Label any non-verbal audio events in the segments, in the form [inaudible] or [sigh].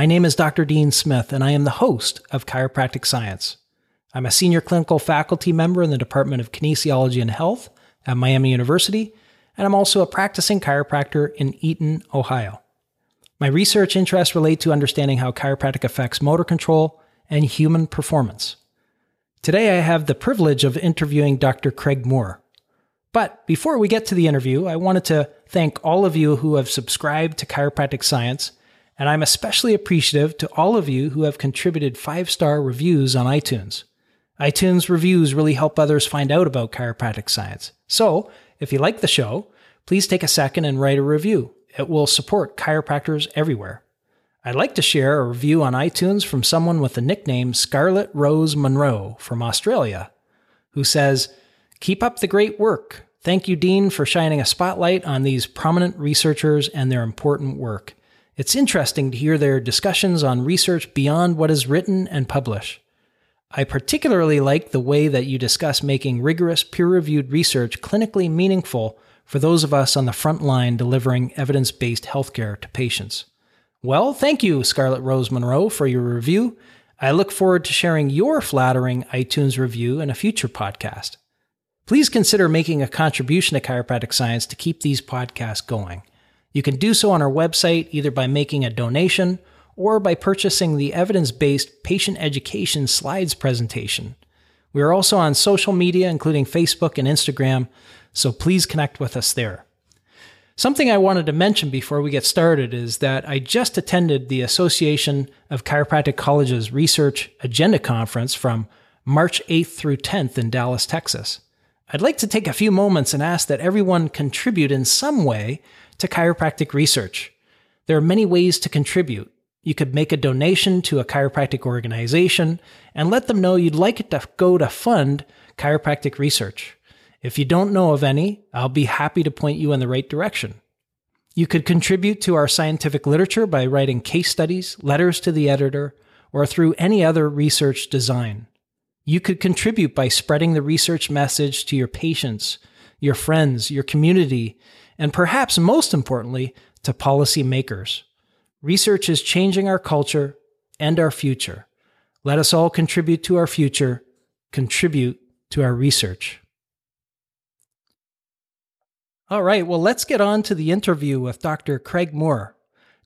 My name is Dr. Dean Smith, and I am the host of Chiropractic Science. I'm a senior clinical faculty member in the Department of Kinesiology and Health at Miami University, and I'm also a practicing chiropractor in Eaton, Ohio. My research interests relate to understanding how chiropractic affects motor control and human performance. Today, I have the privilege of interviewing Dr. Craig Moore. But before we get to the interview, I wanted to thank all of you who have subscribed to Chiropractic Science, and I'm especially appreciative to all of you who have contributed five star reviews on iTunes. iTunes reviews really help others find out about chiropractic science. So, if you like the show, please take a second and write a review. It will support chiropractors everywhere. I'd like to share a review on iTunes from someone with the nickname Scarlet Rose Monroe from Australia, who says, Keep up the great work. Thank you, Dean, for shining a spotlight on these prominent researchers and their important work. It's interesting to hear their discussions on research beyond what is written and published. I particularly like the way that you discuss making rigorous, peer reviewed research clinically meaningful for those of us on the front line delivering evidence based healthcare to patients. Well, thank you, Scarlett Rose Monroe, for your review. I look forward to sharing your flattering iTunes review in a future podcast. Please consider making a contribution to chiropractic science to keep these podcasts going. You can do so on our website either by making a donation or by purchasing the evidence based patient education slides presentation. We are also on social media, including Facebook and Instagram, so please connect with us there. Something I wanted to mention before we get started is that I just attended the Association of Chiropractic Colleges Research Agenda Conference from March 8th through 10th in Dallas, Texas. I'd like to take a few moments and ask that everyone contribute in some way to chiropractic research. There are many ways to contribute. You could make a donation to a chiropractic organization and let them know you'd like it to go to fund chiropractic research. If you don't know of any, I'll be happy to point you in the right direction. You could contribute to our scientific literature by writing case studies, letters to the editor, or through any other research design. You could contribute by spreading the research message to your patients, your friends, your community, and perhaps most importantly, to policymakers. Research is changing our culture and our future. Let us all contribute to our future, contribute to our research. All right, well, let's get on to the interview with Dr. Craig Moore.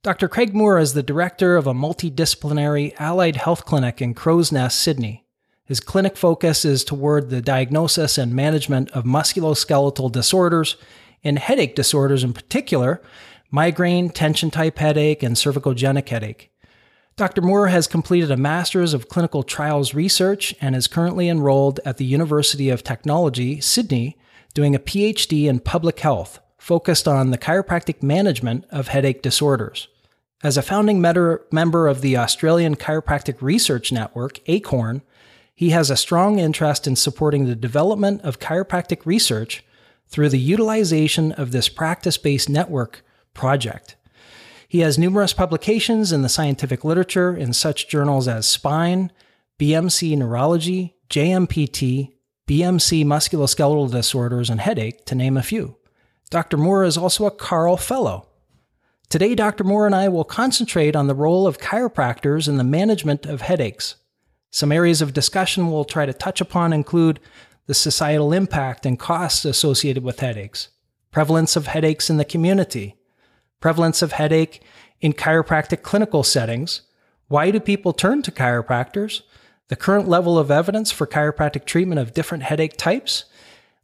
Dr. Craig Moore is the director of a multidisciplinary allied health clinic in Crow's Nest, Sydney. His clinic focus is toward the diagnosis and management of musculoskeletal disorders and headache disorders in particular, migraine, tension type headache, and cervicogenic headache. Dr. Moore has completed a Master's of Clinical Trials Research and is currently enrolled at the University of Technology, Sydney, doing a PhD in public health focused on the chiropractic management of headache disorders. As a founding member of the Australian Chiropractic Research Network, ACORN, he has a strong interest in supporting the development of chiropractic research through the utilization of this practice based network project. He has numerous publications in the scientific literature in such journals as Spine, BMC Neurology, JMPT, BMC musculoskeletal disorders, and headache, to name a few. Dr. Moore is also a CARL Fellow. Today, Dr. Moore and I will concentrate on the role of chiropractors in the management of headaches. Some areas of discussion we'll try to touch upon include the societal impact and costs associated with headaches, prevalence of headaches in the community, prevalence of headache in chiropractic clinical settings, why do people turn to chiropractors, the current level of evidence for chiropractic treatment of different headache types,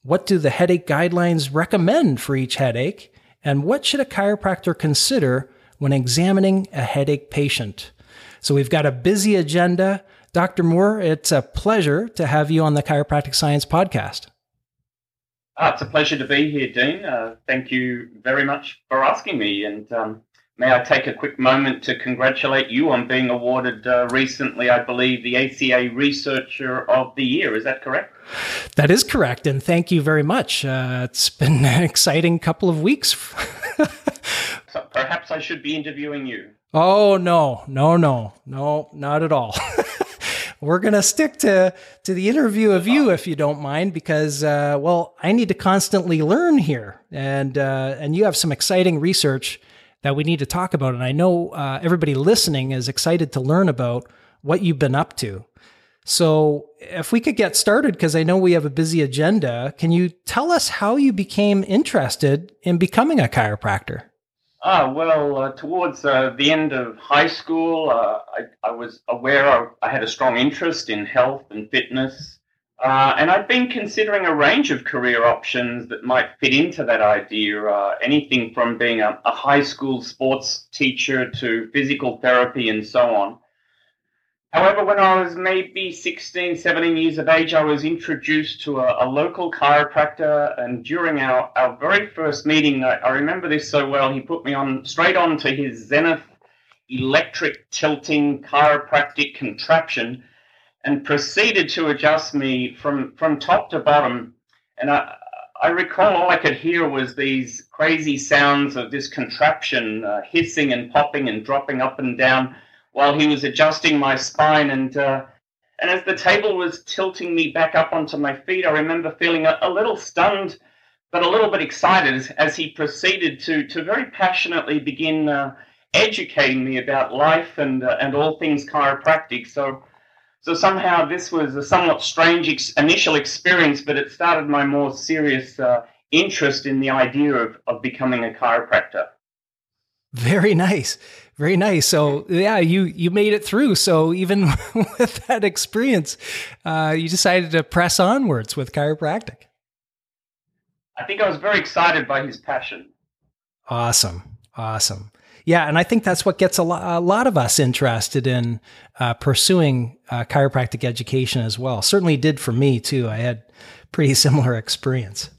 what do the headache guidelines recommend for each headache, and what should a chiropractor consider when examining a headache patient. So we've got a busy agenda. Dr. Moore, it's a pleasure to have you on the Chiropractic Science podcast. Uh, it's a pleasure to be here, Dean. Uh, thank you very much for asking me. And um, May I take a quick moment to congratulate you on being awarded uh, recently, I believe, the ACA Researcher of the Year. Is that correct? That is correct. And thank you very much. Uh, it's been [laughs] an exciting couple of weeks. [laughs] so perhaps I should be interviewing you. Oh, no, no, no, no, not at all. [laughs] We're going to stick to, to the interview of you, if you don't mind, because, uh, well, I need to constantly learn here. And, uh, and you have some exciting research that we need to talk about. And I know uh, everybody listening is excited to learn about what you've been up to. So, if we could get started, because I know we have a busy agenda, can you tell us how you became interested in becoming a chiropractor? Ah, well, uh, towards uh, the end of high school, uh, I, I, was aware of, I had a strong interest in health and fitness. Uh, and I've been considering a range of career options that might fit into that idea. Uh, anything from being a, a, high school sports teacher to physical therapy and so on. However, when I was maybe 16, 17 years of age, I was introduced to a, a local chiropractor. And during our, our very first meeting, I, I remember this so well, he put me on straight on to his Zenith electric tilting chiropractic contraption and proceeded to adjust me from, from top to bottom. And I, I recall all I could hear was these crazy sounds of this contraption uh, hissing and popping and dropping up and down while he was adjusting my spine. And, uh, and as the table was tilting me back up onto my feet, I remember feeling a, a little stunned, but a little bit excited as, as he proceeded to, to very passionately begin uh, educating me about life and, uh, and all things chiropractic. So so somehow this was a somewhat strange ex- initial experience, but it started my more serious uh, interest in the idea of, of becoming a chiropractor. Very nice. Very nice. So yeah, you you made it through. So even [laughs] with that experience, uh, you decided to press onwards with chiropractic. I think I was very excited by his passion. Awesome, awesome. Yeah, and I think that's what gets a lot, a lot of us interested in uh, pursuing uh, chiropractic education as well. Certainly did for me too. I had pretty [laughs] similar experience.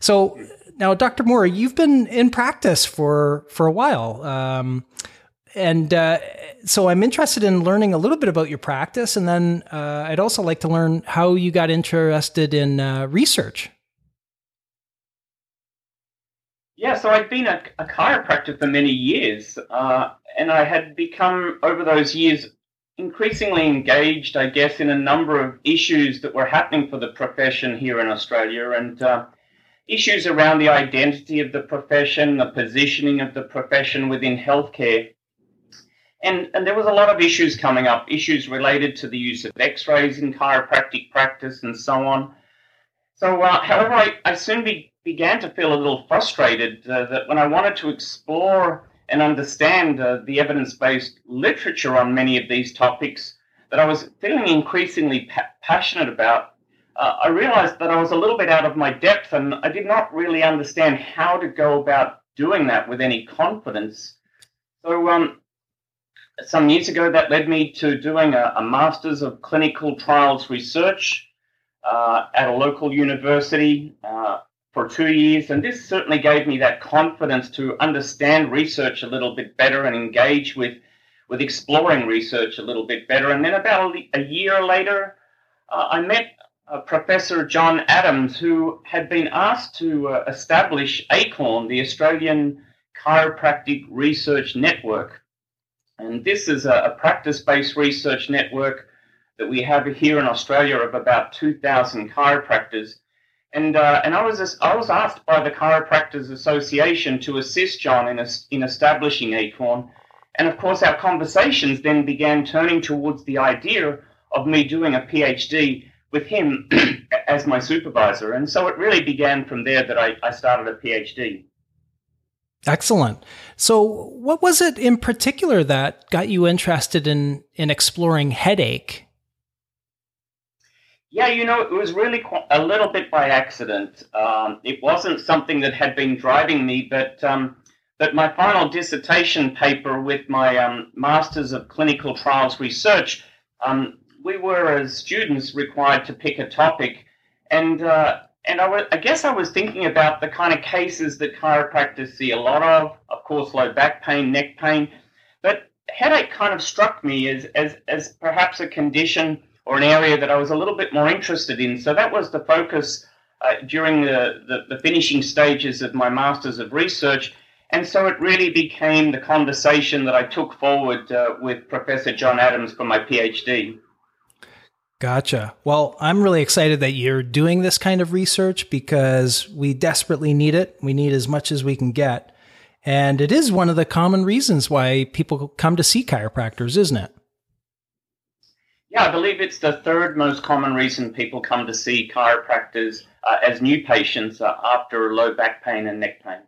So now, Dr. Moore, you've been in practice for for a while, um, and uh, so I'm interested in learning a little bit about your practice, and then uh, I'd also like to learn how you got interested in uh, research. Yeah, so I'd been a, a chiropractor for many years, uh, and I had become, over those years, increasingly engaged, I guess, in a number of issues that were happening for the profession here in Australia, and uh, issues around the identity of the profession, the positioning of the profession within healthcare. And, and there was a lot of issues coming up, issues related to the use of x rays in chiropractic practice and so on. So, uh, however, I, I soon be, began to feel a little frustrated uh, that when I wanted to explore and understand uh, the evidence based literature on many of these topics that I was feeling increasingly pa- passionate about, uh, I realized that I was a little bit out of my depth and I did not really understand how to go about doing that with any confidence. So, um, some years ago, that led me to doing a, a Masters of Clinical Trials Research uh, at a local university. Uh, for two years, and this certainly gave me that confidence to understand research a little bit better and engage with with exploring research a little bit better. And then about a year later, uh, I met uh, Professor John Adams, who had been asked to uh, establish ACORN, the Australian Chiropractic Research Network. And this is a, a practice based research network that we have here in Australia of about 2,000 chiropractors. And, uh, and I, was, I was asked by the Chiropractors Association to assist John in, in establishing ACORN. And of course, our conversations then began turning towards the idea of me doing a PhD with him [clears throat] as my supervisor. And so it really began from there that I, I started a PhD. Excellent. So, what was it in particular that got you interested in, in exploring headache yeah, you know, it was really a little bit by accident. Um, it wasn't something that had been driving me, but um, but my final dissertation paper with my um, Masters of Clinical Trials Research, um, we were as students required to pick a topic, and uh, and I guess I was thinking about the kind of cases that chiropractors see a lot of, of course, low back pain, neck pain, but headache kind of struck me as as as perhaps a condition or an area that I was a little bit more interested in. So that was the focus uh, during the, the, the, finishing stages of my Masters of Research. And so it really became the conversation that I took forward uh, with Professor John Adams for my PhD. Gotcha. Well, I'm really excited that you're doing this kind of research because we desperately need it. We need as much as we can get. And it is one of the common reasons why people come to see chiropractors, isn't it? Yeah, I believe it's the third most common reason people come to see chiropractors uh, as new patients uh, after low back pain and neck pain.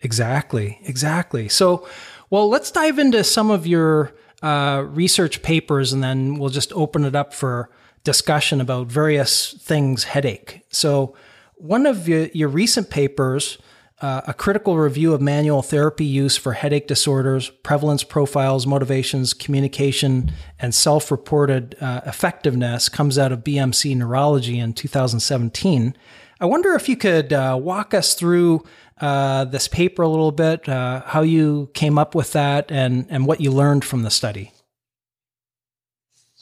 Exactly, exactly. So, well, let's dive into some of your uh, research papers and then we'll just open it up for discussion about various things headache. So, one of your, your recent papers uh, a critical review of manual therapy use for headache disorders, prevalence profiles, motivations, communication, and self reported uh, effectiveness comes out of BMC Neurology in 2017. I wonder if you could uh, walk us through uh, this paper a little bit, uh, how you came up with that, and, and what you learned from the study.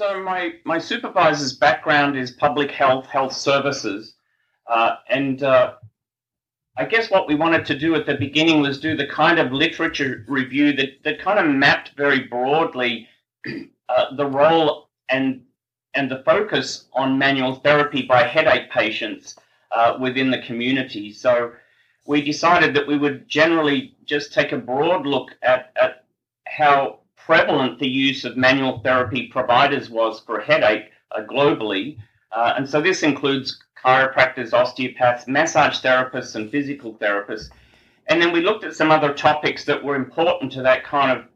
So, my, my supervisor's background is public health, health services. Uh, and I guess what we wanted to do at the beginning was do the kind of literature review that, that kind of mapped very broadly uh, the role and and the focus on manual therapy by headache patients uh, within the community. So we decided that we would generally just take a broad look at, at how prevalent the use of manual therapy providers was for headache uh, globally. Uh, and so this includes chiropractors, osteopaths, massage therapists, and physical therapists. And then we looked at some other topics that were important to that kind of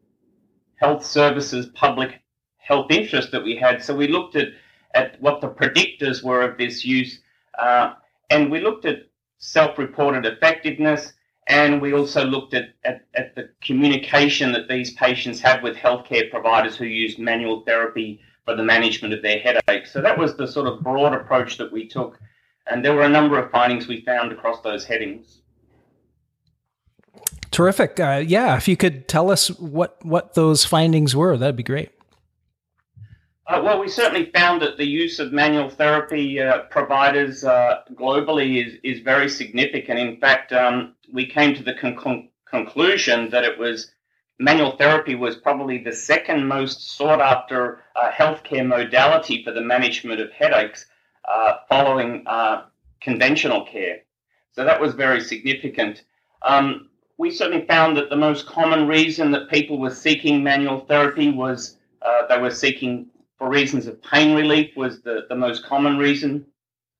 health services, public health interest that we had. So we looked at, at what the predictors were of this use, uh, and we looked at self reported effectiveness, and we also looked at, at, at the communication that these patients have with healthcare providers who use manual therapy for the management of their headaches. So that was the sort of broad approach that we took and there were a number of findings we found across those headings. Terrific. Uh, yeah, if you could tell us what, what those findings were, that'd be great. Uh, well, we certainly found that the use of manual therapy uh, providers uh, globally is, is very significant. In fact, um, we came to the con- conclusion that it was manual therapy was probably the second most sought after uh, healthcare modality for the management of headaches uh, following uh, conventional care. So that was very significant. Um, we certainly found that the most common reason that people were seeking manual therapy was uh, they were seeking for reasons of pain relief was the, the most common reason.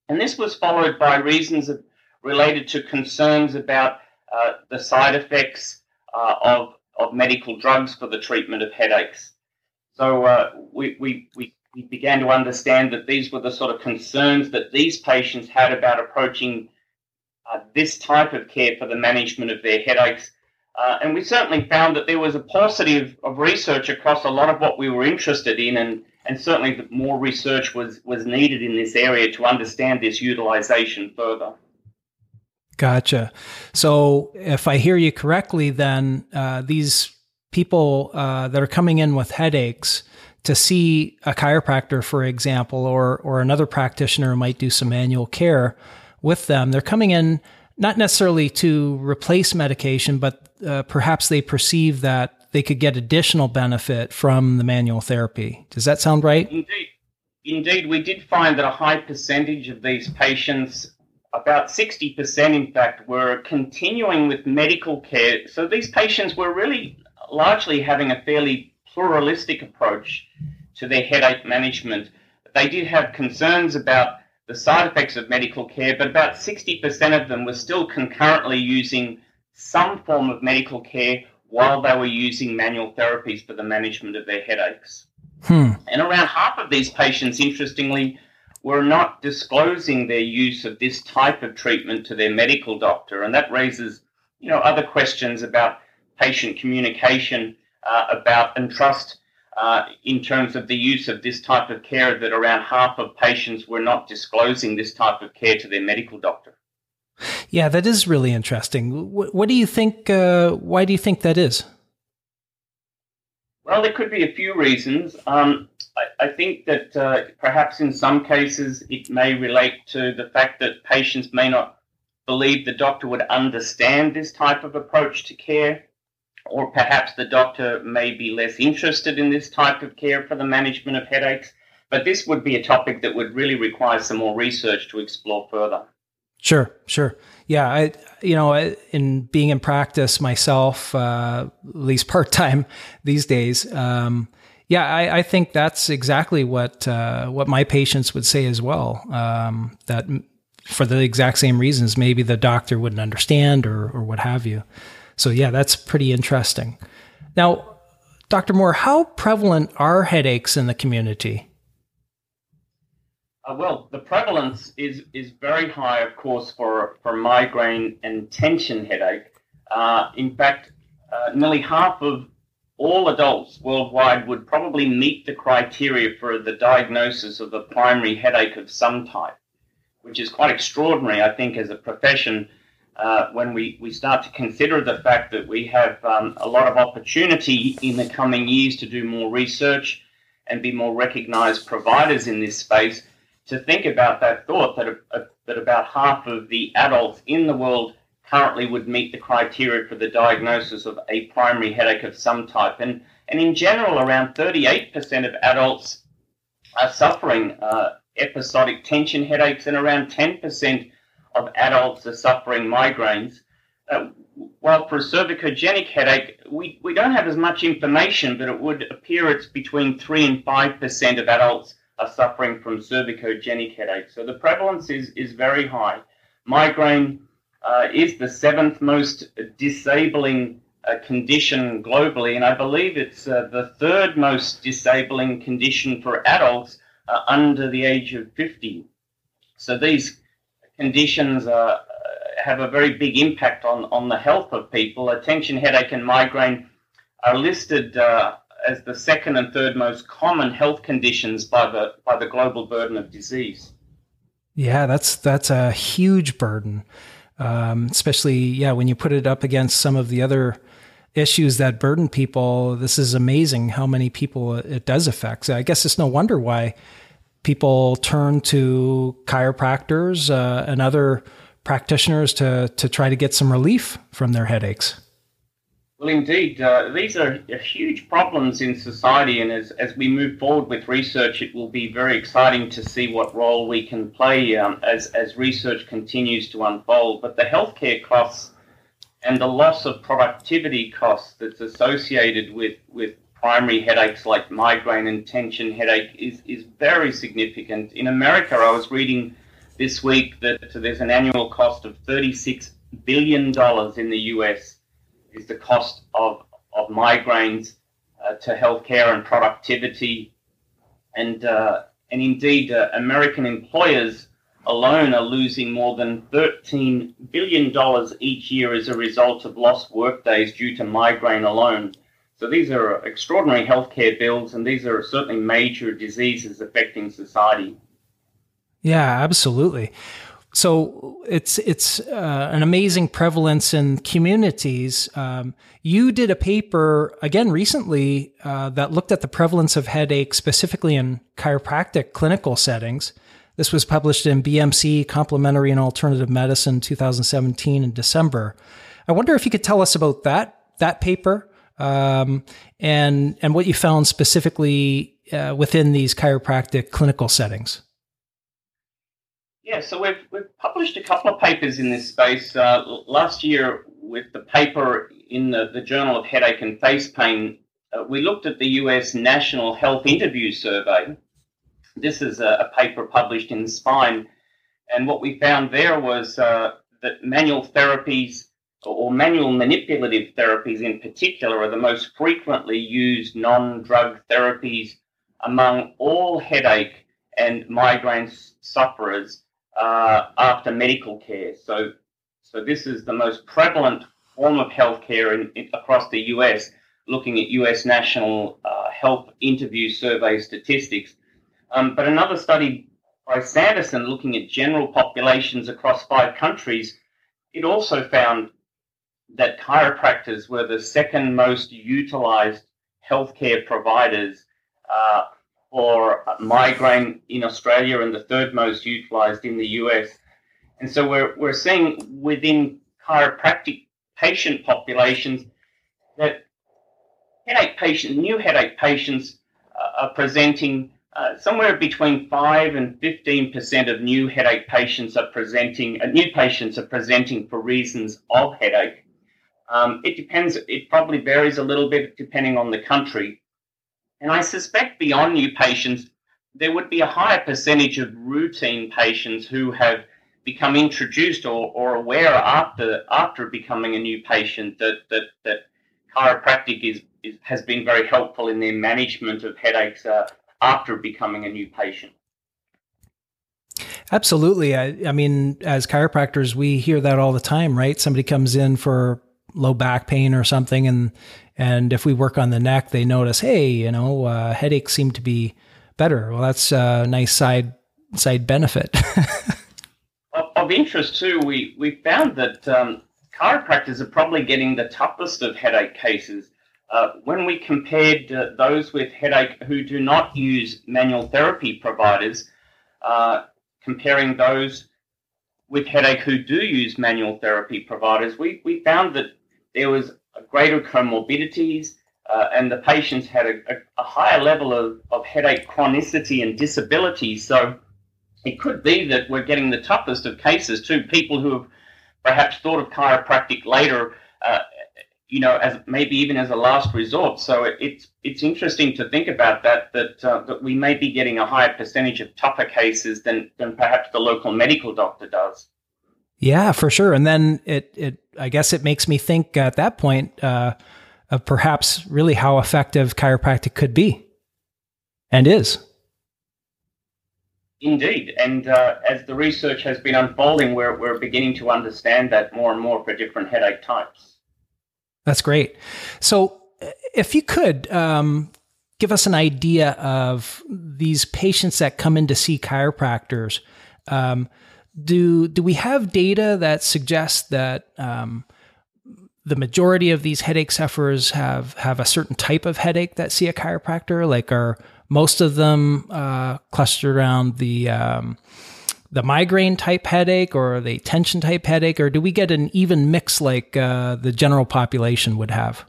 And this was followed by reasons of, related to concerns about uh, the side effects uh, of, of medical drugs for the treatment of headaches. So uh, we, we, we began to understand that these were the sort of concerns that these patients had about approaching uh, this type of care for the management of their headaches. Uh, and we certainly found that there was a paucity of, of, research across a lot of what we were interested in, and, and certainly that more research was, was needed in this area to understand this utilization further. Gotcha. So, if I hear you correctly, then uh, these people uh, that are coming in with headaches, to see a chiropractor, for example, or or another practitioner who might do some manual care with them, they're coming in not necessarily to replace medication, but uh, perhaps they perceive that they could get additional benefit from the manual therapy. Does that sound right? Indeed. Indeed, we did find that a high percentage of these patients, about 60% in fact, were continuing with medical care. So these patients were really largely having a fairly pluralistic approach to their headache management. They did have concerns about the side effects of medical care, but about 60% of them were still concurrently using some form of medical care while they were using manual therapies for the management of their headaches. Hmm. And around half of these patients, interestingly, were not disclosing their use of this type of treatment to their medical doctor. And that raises, you know, other questions about patient communication uh, about and trust uh, in terms of the use of this type of care that around half of patients were not disclosing this type of care to their medical doctor. Yeah, that is really interesting. What, what do you think? Uh, why do you think that is? Well, there could be a few reasons. Um, I, think that uh, perhaps in some cases it may relate to the fact that patients may not believe the doctor would understand this type of approach to care or perhaps the doctor may be less interested in this type of care for the management of headaches. But this would be a topic that would really require some more research to explore further. Sure, sure. Yeah, I you know, in being in practice myself, uh, at least part time [laughs] these days. Um, yeah, I, I, think that's exactly what uh, what my patients would say as well. Um, that for the exact same reasons, maybe the doctor wouldn't understand or or what have you. So yeah, that's pretty interesting. Now, Dr. Moore, how prevalent are headaches in the community? Uh, well, the prevalence is, is very high, of course, for, for migraine and tension headache. Uh, in fact, uh, nearly half of all adults worldwide would probably meet the criteria for the diagnosis of a primary headache of some type, which is quite extraordinary, I think, as a profession. Uh, when we, we start to consider the fact that we have um, a lot of opportunity in the coming years to do more research and be more recognized providers in this space, to think about that thought that, uh, that about half of the adults in the world currently would meet the criteria for the diagnosis of a primary headache of some type. And, and in general, around 38% of adults are suffering uh, episodic tension headaches, and around 10% of adults are suffering migraines. Uh, while for a cervicogenic headache, we, we don't have as much information, but it would appear it's between 3 and 5% of adults are suffering from cervicogenic headache. So the prevalence is, is very high. Migraine uh, is the seventh most disabling uh, condition globally, and I believe it's uh, the third most disabling condition for adults uh, under the age of 50. So these conditions uh, have a very big impact on, on the health of people. Attention, headache, and migraine are listed uh, as the second and third most common health conditions by the by the global burden of disease. Yeah, that's that's a huge burden, um, especially yeah when you put it up against some of the other issues that burden people. This is amazing how many people it does affect. So I guess it's no wonder why people turn to chiropractors uh, and other practitioners to to try to get some relief from their headaches. Well, indeed, uh, these are huge problems in society, and as, as we move forward with research, it will be very exciting to see what role we can play um, as, as research continues to unfold. But the healthcare costs and the loss of productivity costs that's associated with, with primary headaches like migraine and tension headache is, is very significant. In America, I was reading this week that there's an annual cost of $36 billion in the US is the cost of, of migraines uh, to healthcare and productivity. And, uh, and indeed, uh, American employers alone are losing more than $13 billion each year as a result of lost workdays due to migraine alone. So these are extraordinary healthcare bills, and these are certainly major diseases affecting society. Yeah, absolutely. So it's it's uh, an amazing prevalence in communities. Um, you did a paper again recently uh, that looked at the prevalence of headache specifically in chiropractic clinical settings. This was published in BMC Complementary and Alternative Medicine 2017 in December. I wonder if you could tell us about that that paper um, and and what you found specifically uh, within these chiropractic clinical settings. Yeah, so we've, we've published a couple of papers in this space. Uh, last year, with the paper in the, the Journal of Headache and Face Pain, uh, we looked at the US National Health Interview Survey. This is a, a paper published in Spine, and what we found there was uh, that manual therapies or manual manipulative therapies in particular are the most frequently used non drug therapies among all headache and migraine sufferers uh, after medical care. So, so this is the most prevalent form of healthcare in, in, across the US, looking at US National uh, Health Interview Survey statistics. Um, but another study by Sanderson, looking at general populations across five countries, it also found that chiropractors were the second most utilized healthcare providers uh, for migraine in Australia and the third most utilized in the US. And so we're, we're seeing within chiropractic patient populations that headache patient, new headache patients uh, are presenting uh, somewhere between 5 and 15% of new headache patients are presenting, uh, new patients are presenting for reasons of headache. Um, it depends, it probably varies a little bit depending on the country. And I suspect beyond new patients, there would be a higher percentage of routine patients who have become introduced or, or aware after after becoming a new patient that that, that chiropractic is, is has been very helpful in their management of headaches uh, after becoming a new patient. Absolutely. I, I mean, as chiropractors, we hear that all the time, right? Somebody comes in for low back pain or something, and and if we work on the neck, they notice, hey, you know, uh, headaches seem to be better. Well, that's a nice side side benefit. [laughs] of, interest too, we we found that um, chiropractors are probably getting the toughest of headache cases. Uh, when we compared uh, those with headache who do not use manual therapy providers, uh, comparing those with headache who do use manual therapy providers, we, we found that there was greater comorbidities, uh, and the patients had a, a, a, higher level of, of headache chronicity and disability. So it could be that we're getting the toughest of cases too. People who have perhaps thought of chiropractic later, uh, you know, as maybe even as a last resort. So it, it's it's interesting to think about that that uh, that we may be getting a higher percentage of tougher cases than than perhaps the local medical doctor does. Yeah, for sure. And then it it I guess it makes me think at that point. Uh, of perhaps really how effective chiropractic could be and is. Indeed. And uh, as the research has been unfolding, we're, we're beginning to understand that more and more for different headache types. That's great. So, uh, if you could um, give us an idea of these patients that come in to see chiropractors, um, do do we have data that suggests that um, the majority of these headache sufferers have have a certain type of headache that see a chiropractor? Like, are most of them uh, clustered around the um, the migraine type headache or the tension type headache, or do we get an even mix like uh, the general population would have?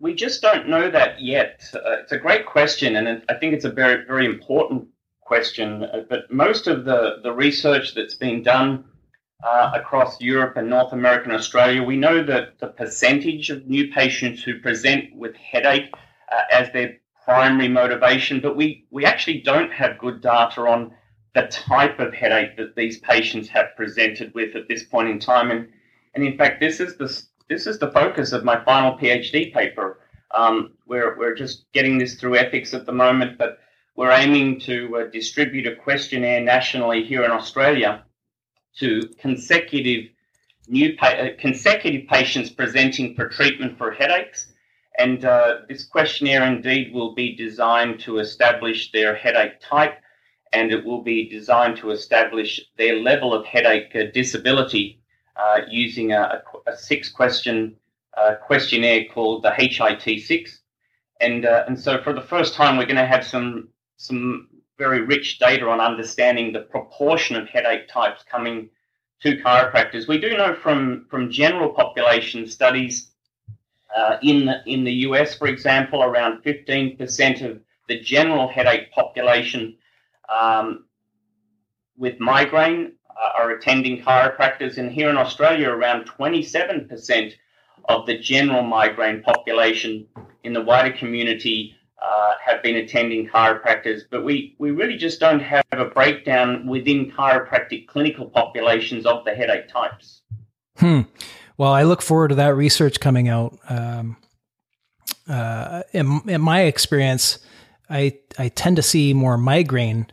We just don't know that yet. Uh, it's a great question, and I think it's a very very important question. Uh, but most of the the research that's been done uh, across Europe and North America and Australia. We know that the percentage of new patients who present with headache uh, as their primary motivation, but we, we actually don't have good data on the type of headache that these patients have presented with at this point in time. And, and in fact, this is the, this is the focus of my final PhD paper. Um, we're, we're just getting this through ethics at the moment, but we're aiming to uh, distribute a questionnaire nationally here in Australia to consecutive new pa- uh, consecutive patients presenting for treatment for headaches. And uh, this questionnaire indeed will be designed to establish their headache type and it will be designed to establish their level of headache uh, disability uh, using a, a, six question uh, questionnaire called the HIT6. And, and so for the first time, we're going to have some, some very rich data on understanding the proportion of headache types coming to chiropractors. We do know from, from general population studies uh, in, the, in the US, for example, around 15% of the general headache population um, with migraine uh, are attending chiropractors. And here in Australia, around 27% of the general migraine population in the wider community uh, have been attending chiropractors, but we, we really just don't have a breakdown within chiropractic clinical populations of the headache types. Hmm. Well, I look forward to that research coming out. Um, uh, in, in, my experience, I I tend to see more migraine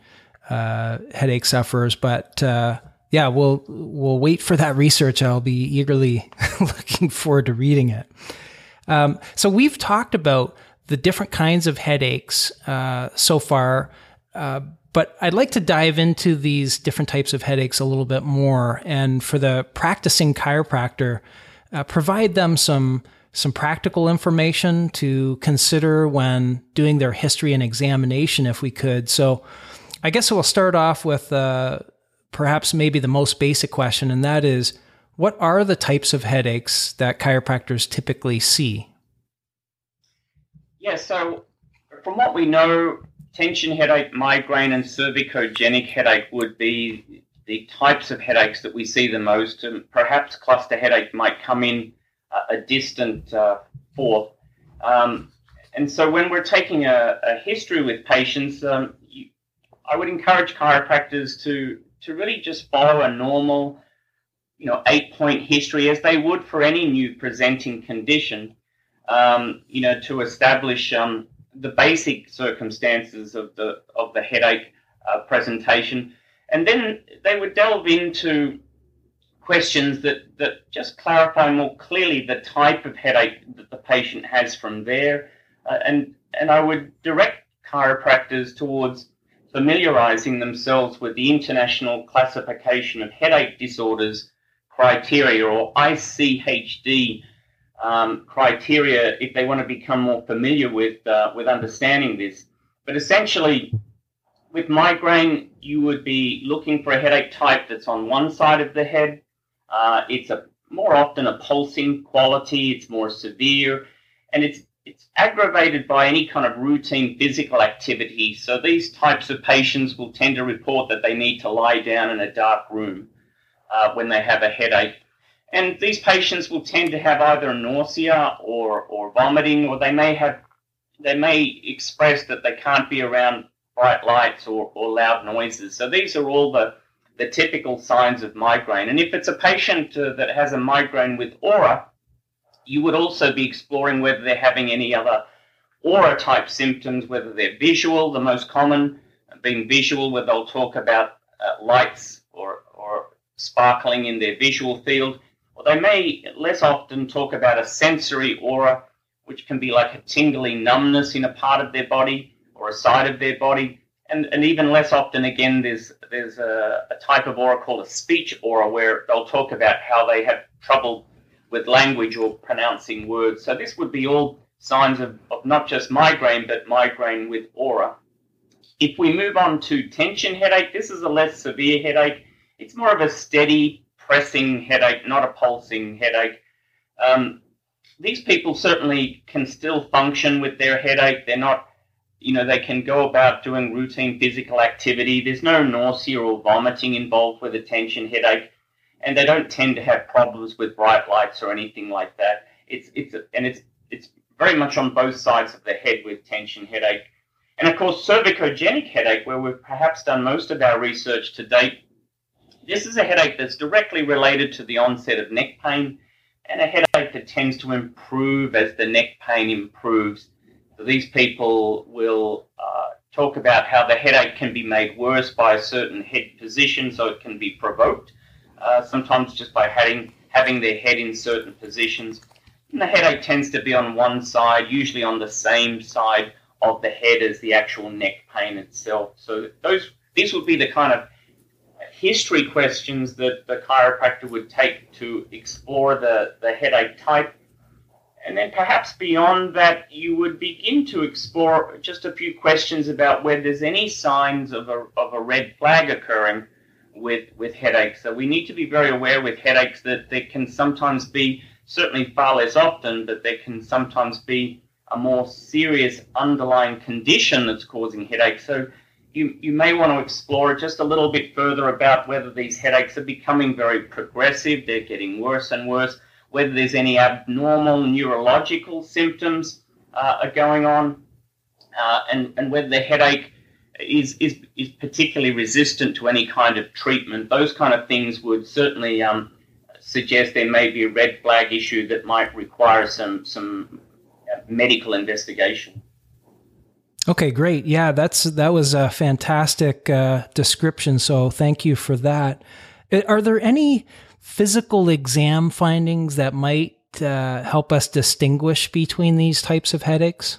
uh, headache sufferers, but uh, yeah, we'll we'll wait for that research. I'll be eagerly [laughs] looking forward to reading it. Um, so we've talked about the different kinds of headaches uh, so far. Uh, but I'd like to dive into these different types of headaches a little bit more, and for the practicing chiropractor, uh, provide them some some practical information to consider when doing their history and examination, if we could. So, I guess we'll start off with uh, perhaps maybe the most basic question, and that is, what are the types of headaches that chiropractors typically see? Yeah, so from what we know, tension headache, migraine, and cervicogenic headache would be the types of headaches that we see the most. And perhaps cluster headache might come in a distant uh, fourth. Um, and so when we're taking a, a history with patients, um, you, I would encourage chiropractors to, to really just follow a normal, you know, eight point history as they would for any new presenting condition, um, you know, to establish um, the basic circumstances of the, of the headache uh, presentation. And then they would delve into questions that, that just clarify more clearly the type of headache that the patient has from there. Uh, and, and I would direct chiropractors towards familiarizing themselves with the International Classification of Headache Disorders criteria or ICHD um, criteria if they want to become more familiar with, uh, with understanding this. But essentially, with migraine, you would be looking for a headache type that's on one side of the head. Uh, it's a more often a pulsing quality. It's more severe, and it's it's aggravated by any kind of routine physical activity. So these types of patients will tend to report that they need to lie down in a dark room uh, when they have a headache. And these patients will tend to have either nausea or, or vomiting, or they may have they may express that they can't be around bright lights or, or loud noises. So these are all the, the typical signs of migraine. And if it's a patient uh, that has a migraine with aura, you would also be exploring whether they're having any other aura type symptoms, whether they're visual, the most common being visual, where they'll talk about uh, lights or, or sparkling in their visual field. Or they may less often talk about a sensory aura, which can be like a tingly numbness in a part of their body or a side of their body. And, and even less often, again, there's, there's a, a type of aura called a speech aura where they'll talk about how they have trouble with language or pronouncing words. So this would be all signs of, of not just migraine, but migraine with aura. If we move on to tension headache, this is a less severe headache. It's more of a steady, pressing headache, not a pulsing headache. Um, these people certainly can still function with their headache. They're not, you know, they can go about doing routine physical activity. There's no nausea or vomiting involved with a tension headache and they don't tend to have problems with bright lights or anything like that. It's it's and it's it's very much on both sides of the head with tension headache, and of course cervicogenic headache, where we've perhaps done most of our research to date. This is a headache that's directly related to the onset of neck pain, and a headache that tends to improve as the neck pain improves. So these people will uh, talk about how the headache can be made worse by a certain head position, so it can be provoked uh, sometimes just by having, having their head in certain positions. And the headache tends to be on one side, usually on the same side of the head as the actual neck pain itself. So those these would be the kind of history questions that the chiropractor would take to explore the, the headache type. And then perhaps beyond that, you would begin to explore just a few questions about whether there's any signs of a, of a red flag occurring with with headaches. So we need to be very aware with headaches that there can sometimes be certainly far less often, but there can sometimes be a more serious underlying condition that's causing headaches. So you, you may want to explore just a little bit further about whether these headaches are becoming very progressive, they're getting worse and worse, whether there's any abnormal neurological symptoms uh, are going on, uh, and, and whether the headache is, is, is particularly resistant to any kind of treatment, those kind of things would certainly um, suggest there may be a red flag issue that might require some, some uh, medical investigation. Okay, great. Yeah, that's that was a fantastic uh, description. So thank you for that. Uh, are there any physical exam findings that might uh, help us distinguish between these types of headaches?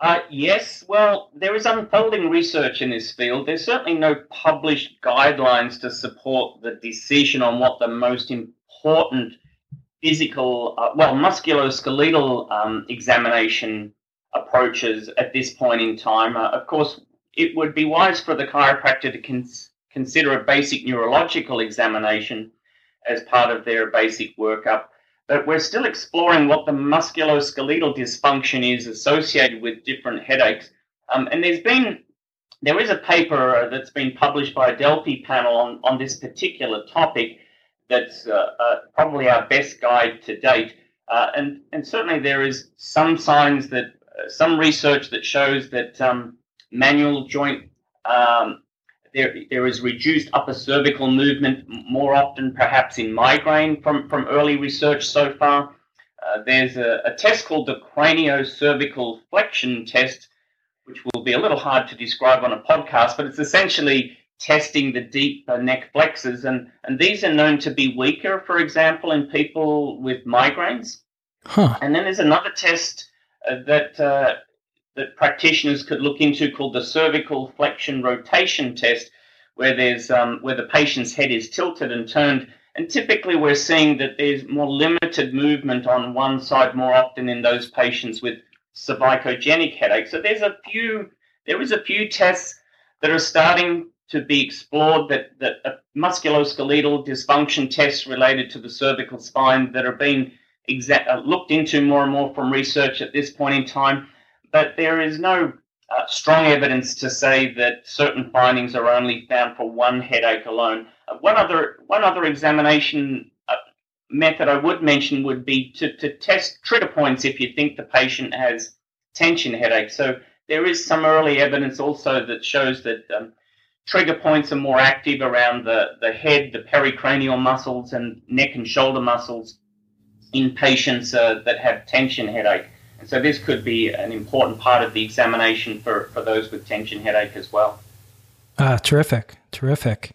Uh, yes, well, there is unfolding research in this field. There's certainly no published guidelines to support the decision on what the most important physical, uh, well, musculoskeletal um, examination approaches at this point in time. Uh, of course, it would be wise for the chiropractor to cons- consider a basic neurological examination as part of their basic workup but we're still exploring what the musculoskeletal dysfunction is associated with different headaches. Um, and there's been there is a paper uh, that's been published by a Delphi panel on, on this particular topic that's uh, uh, probably our best guide to date. Uh, and, and certainly there is some signs that, some research that shows that um, manual joint, um, there, there is reduced upper cervical movement more often, perhaps in migraine from, from early research so far. Uh, there's a, a, test called the craniocervical flexion test, which will be a little hard to describe on a podcast, but it's essentially testing the deep uh, neck flexors, and, and these are known to be weaker, for example, in people with migraines. Huh. And then there's another test that uh, that practitioners could look into called the cervical flexion rotation test, where there's um, where the patient's head is tilted and turned, and typically we're seeing that there's more limited movement on one side more often in those patients with cervicogenic headache. So there's a few there is a few tests that are starting to be explored that, that musculoskeletal dysfunction tests related to the cervical spine that are being exa- uh, looked into more and more from research at this point in time. But there is no uh, strong evidence to say that certain findings are only found for one headache alone. Uh, one other one other examination uh, method I would mention would be to, to test trigger points if you think the patient has tension headache. So there is some early evidence also that shows that um, trigger points are more active around the, the head, the pericranial muscles, and neck and shoulder muscles in patients uh, that have tension headache. And so this could be an important part of the examination for, for those with tension headache as well. Uh, terrific, terrific.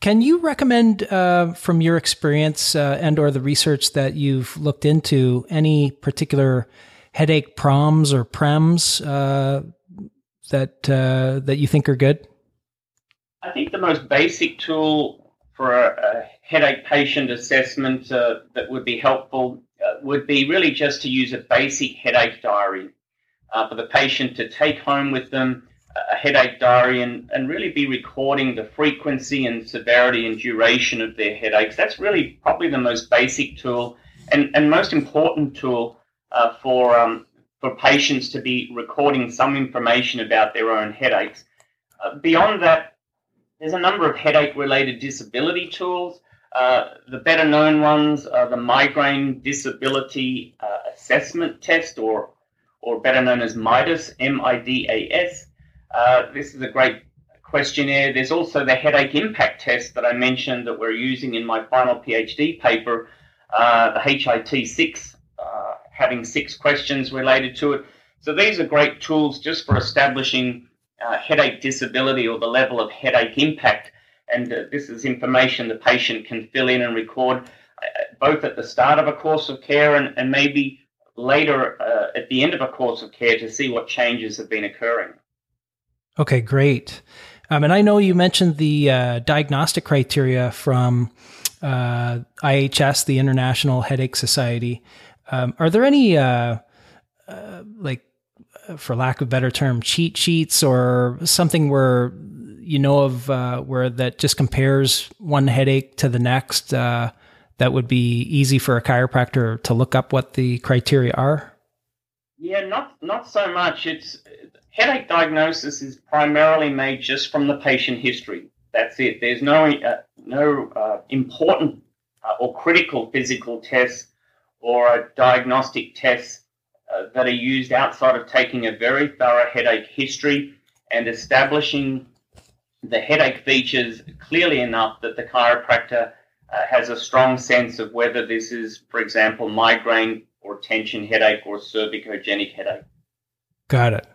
Can you recommend, uh, from your experience uh, and or the research that you've looked into, any particular headache PROMs or PREMs uh, that uh, that you think are good? I think the most basic tool for a headache patient assessment uh, that would be helpful uh, would be really just to use a basic headache diary uh, for the patient to take home with them a headache diary and, and really be recording the frequency and severity and duration of their headaches. That's really probably the most basic tool and, and most important tool uh, for, um, for patients to be recording some information about their own headaches. Uh, beyond that, there's a number of headache related disability tools. Uh, the better known ones are the Migraine Disability uh, Assessment Test, or, or better known as MIDAS, M I D A S. Uh, this is a great questionnaire. There's also the Headache Impact Test that I mentioned that we're using in my final PhD paper, uh, the HIT 6, uh, having six questions related to it. So these are great tools just for establishing uh, headache disability or the level of headache impact. And uh, this is information the patient can fill in and record uh, both at the start of a course of care and, and maybe later uh, at the end of a course of care to see what changes have been occurring. Okay, great. Um, and I know you mentioned the uh, diagnostic criteria from uh, IHS, the International Headache Society. Um, are there any like for lack of better term, cheat sheets or something where you know of uh, where that just compares one headache to the next uh, that would be easy for a chiropractor to look up what the criteria are? Yeah, not not so much. It's headache diagnosis is primarily made just from the patient history. That's it. There's no uh, no uh, important uh, or critical physical tests or diagnostic test uh, that are used outside of taking a very thorough headache history and establishing the headache features clearly enough that the chiropractor uh, has a strong sense of whether this is, for example, migraine or tension headache or cervicogenic headache. Got it.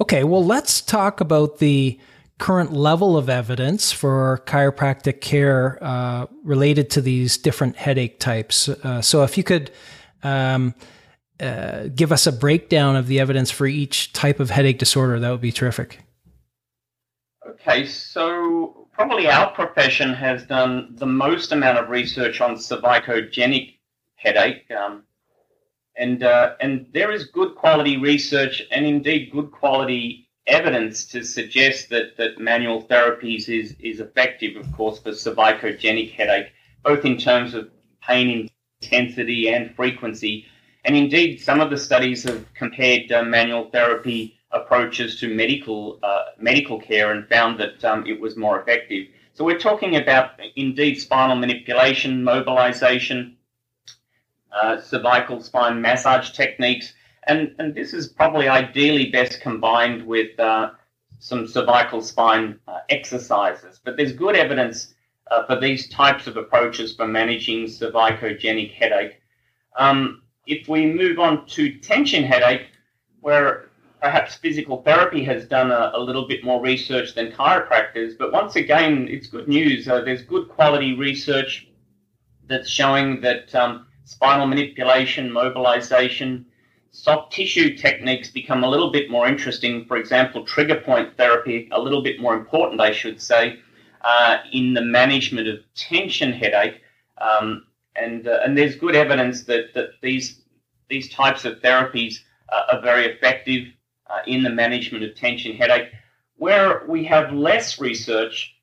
Okay, well, let's talk about the current level of evidence for chiropractic care uh, related to these different headache types. Uh, so, if you could um, uh, give us a breakdown of the evidence for each type of headache disorder, that would be terrific. Okay, so probably our profession has done the most amount of research on cervicogenic headache. Um, and, uh, and there is good quality research and indeed good quality evidence to suggest that, that manual therapies is, is effective, of course, for cervicogenic headache, both in terms of pain intensity and frequency and indeed, some of the studies have compared uh, manual therapy approaches to medical uh, medical care and found that um, it was more effective. So we're talking about indeed spinal manipulation, mobilization, uh, cervical spine massage techniques, and and this is probably ideally best combined with uh, some cervical spine uh, exercises. But there's good evidence uh, for these types of approaches for managing cervicogenic headache. Um, if we move on to tension headache, where perhaps physical therapy has done a, a, little bit more research than chiropractors, but once again, it's good news. Uh, there's good quality research that's showing that um, spinal manipulation, mobilization, soft tissue techniques become a little bit more interesting. For example, trigger point therapy, a little bit more important, I should say, uh, in the management of tension headache. Um, and, uh, and there's good evidence that, that these, these types of therapies uh, are very effective uh, in the management of tension headache. Where we have less research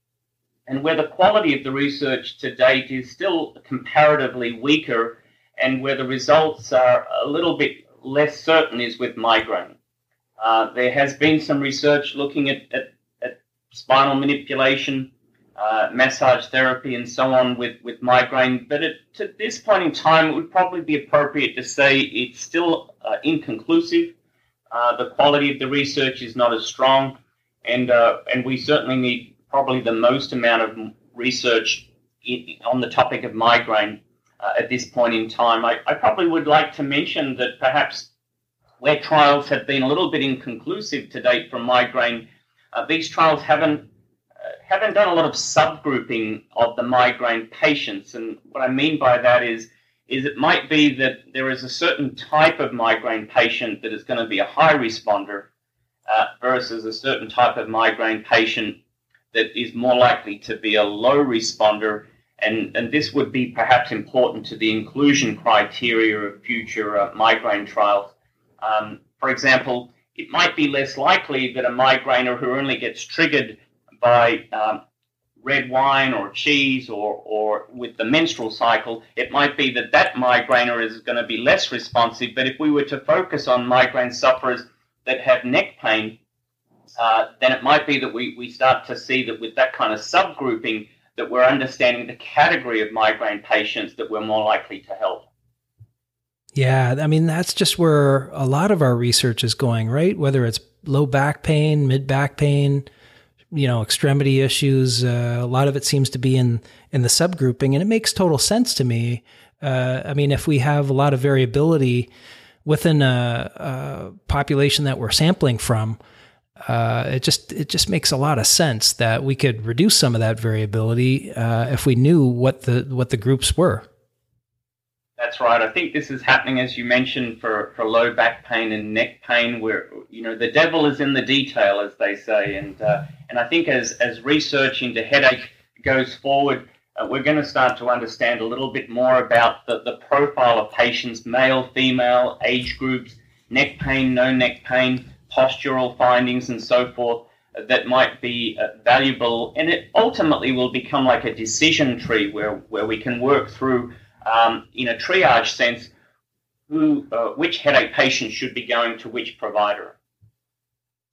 and where the quality of the research to date is still comparatively weaker and where the results are a little bit less certain is with migraine. Uh, there has been some research looking at, at, at spinal manipulation, uh, massage therapy, and so on with, with migraine, but at, to this point in time, it would probably be appropriate to say it's still uh, inconclusive. Uh, the quality of the research is not as strong, and, uh, and we certainly need probably the most amount of research in, on the topic of migraine uh, at this point in time. I, I, probably would like to mention that perhaps where trials have been a little bit inconclusive to date for migraine, uh, these trials haven't uh, haven't done a lot of subgrouping of the migraine patients. And what I mean by that is is it might be that there is a certain type of migraine patient that is going to be a high responder uh, versus a certain type of migraine patient that is more likely to be a low responder and, and this would be perhaps important to the inclusion criteria of future uh, migraine trials. Um, for example, it might be less likely that a migrainer who only gets triggered by um, red wine or cheese or, or with the menstrual cycle, it might be that that migrainer is going to be less responsive. But if we were to focus on migraine sufferers that have neck pain, uh, then it might be that we, we start to see that with that kind of subgrouping, that we're understanding the category of migraine patients that we're more likely to help. Yeah, I mean, that's just where a lot of our research is going, right? Whether it's low back pain, mid back pain, you know, extremity issues, uh, a lot of it seems to be in, in the subgrouping, and it makes total sense to me. Uh, I mean, if we have a lot of variability within a, a population that we're sampling from, uh, it just it just makes a lot of sense that we could reduce some of that variability uh, if we knew what the what the groups were. That's right. I think this is happening, as you mentioned, for, for low back pain and neck pain, where you know the devil is in the detail, as they say, and uh, and I think as as research into headache goes forward, uh, we're going to start to understand a little bit more about the, the profile of patients, male, female, age groups, neck pain, no neck pain postural findings and so forth that might be uh, valuable, and it ultimately will become like a decision tree where, where we can work through, um, in a triage sense, who uh, which headache patient should be going to which provider.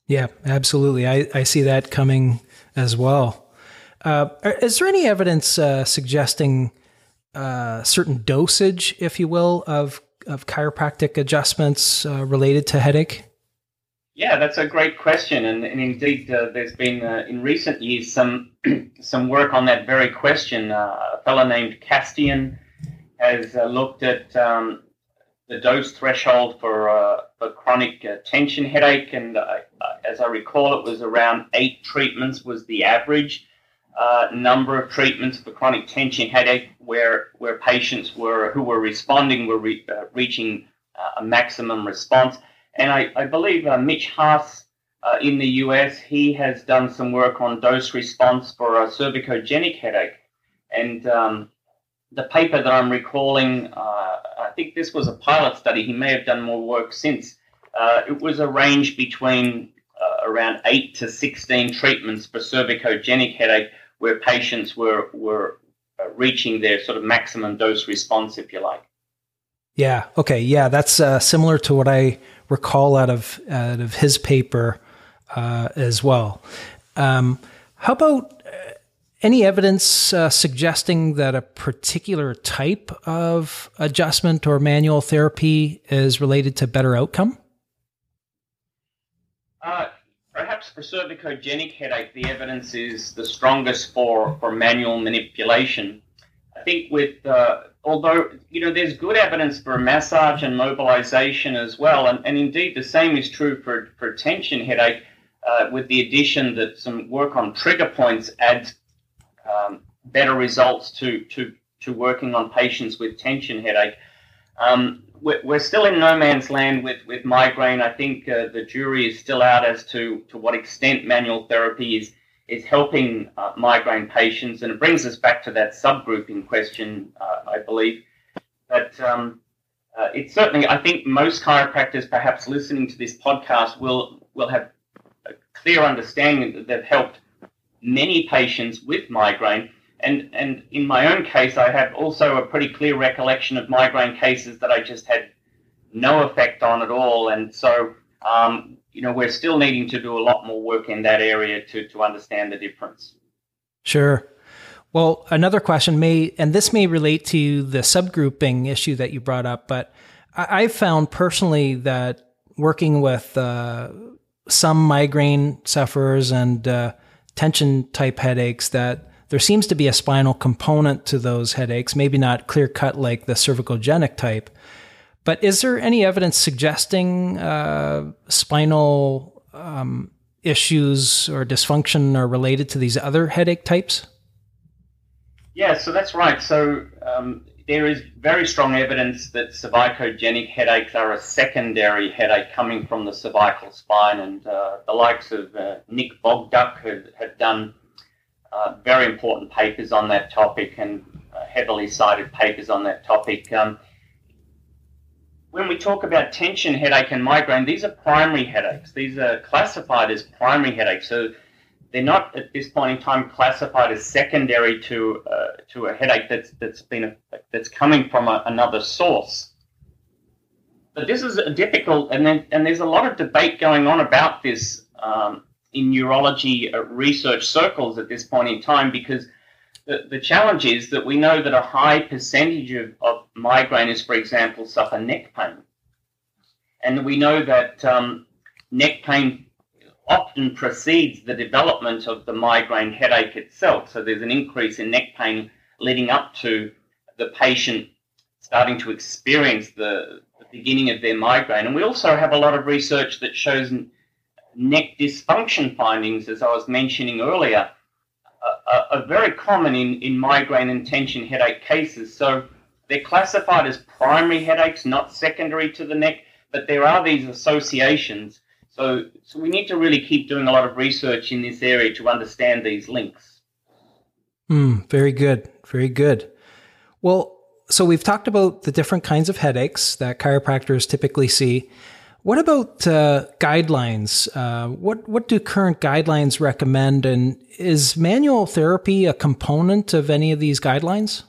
Yeah, absolutely. I, I see that coming as well. Uh, is there any evidence uh, suggesting uh, certain dosage, if you will, of of chiropractic adjustments uh, related to headache? Yeah, that's a great question, and, and indeed, uh, there's been uh, in recent years some [clears throat] some work on that very question. Uh, a fellow named Castien has uh, looked at um, the dose threshold for uh, for chronic uh, tension headache, and as I recall, it was around eight treatments was the average number of treatments for chronic tension headache, where where patients were who were responding were re- reaching a maximum response. And I, I believe uh, Mitch Haas uh, in the US, he has done some work on dose response for a cervicogenic headache. And um, the paper that I'm recalling, uh, I think this was a pilot study. He may have done more work since. Uh, it was a range between uh, around 8 to 16 treatments for cervicogenic headache where patients were, were uh, reaching their sort of maximum dose response, if you like. Yeah. Okay. Yeah, that's uh, similar to what I recall out of out of his paper uh, as well. Um, how about any evidence uh, suggesting that a particular type of adjustment or manual therapy is related to better outcome? Uh, perhaps for cervicogenic headache, the evidence is the strongest for, for manual manipulation. I think with uh, although you know there's good evidence for massage and mobilization as well, and, and indeed the same is true for, for tension headache, uh, with the addition that some work on trigger points adds um, better results to, to, to working on patients with tension headache. Um, we're, still in no man's land with, with migraine. I think uh, the jury is still out as to, to what extent manual therapy is is helping uh, migraine patients, and it brings us back to that subgrouping question, uh, I believe. But um, uh, it's certainly, I think most chiropractors, perhaps listening to this podcast, will will have a clear understanding that they've helped many patients with migraine. And and in my own case, I have also a pretty clear recollection of migraine cases that I just had no effect on at all. And so um, you know, we're still needing to do a lot more work in that area to, to understand the difference. Sure. Well, another question may, and this may relate to the subgrouping issue that you brought up, but I, have found personally that working with uh, some migraine sufferers and uh, tension type headaches, that there seems to be a spinal component to those headaches, maybe not clear cut like the cervicogenic type, but is there any evidence suggesting uh, spinal um, issues or dysfunction are related to these other headache types? Yeah, so that's right. So um, there is very strong evidence that cervicogenic headaches are a secondary headache coming from the cervical spine, and uh, the likes of uh, Nick Bogduk have, have done uh, very important papers on that topic and uh, heavily cited papers on that topic. Um, when we talk about tension headache and migraine, these are primary headaches. These are classified as primary headaches. So they're not at this point in time classified as secondary to uh, to a headache that's that's been a, that's coming from a, another source. But this is difficult, and then and there's a lot of debate going on about this um, in neurology uh, research circles at this point in time because the, the challenge is that we know that a high percentage of, of migraineurs, for example, suffer neck pain. And we know that um, neck pain often precedes the development of the migraine headache itself. So there's an increase in neck pain leading up to the patient starting to experience the, the beginning of their migraine. And we also have a lot of research that shows neck dysfunction findings, as I was mentioning earlier, are, are very common in, in migraine and tension headache cases. So they're classified as primary headaches, not secondary to the neck, but there are these associations. So, so we need to really keep doing a lot of research in this area to understand these links. Mm, very good. Very good. Well, so we've talked about the different kinds of headaches that chiropractors typically see. What about uh, guidelines? Uh, what what do current guidelines recommend, and is manual therapy a component of any of these guidelines?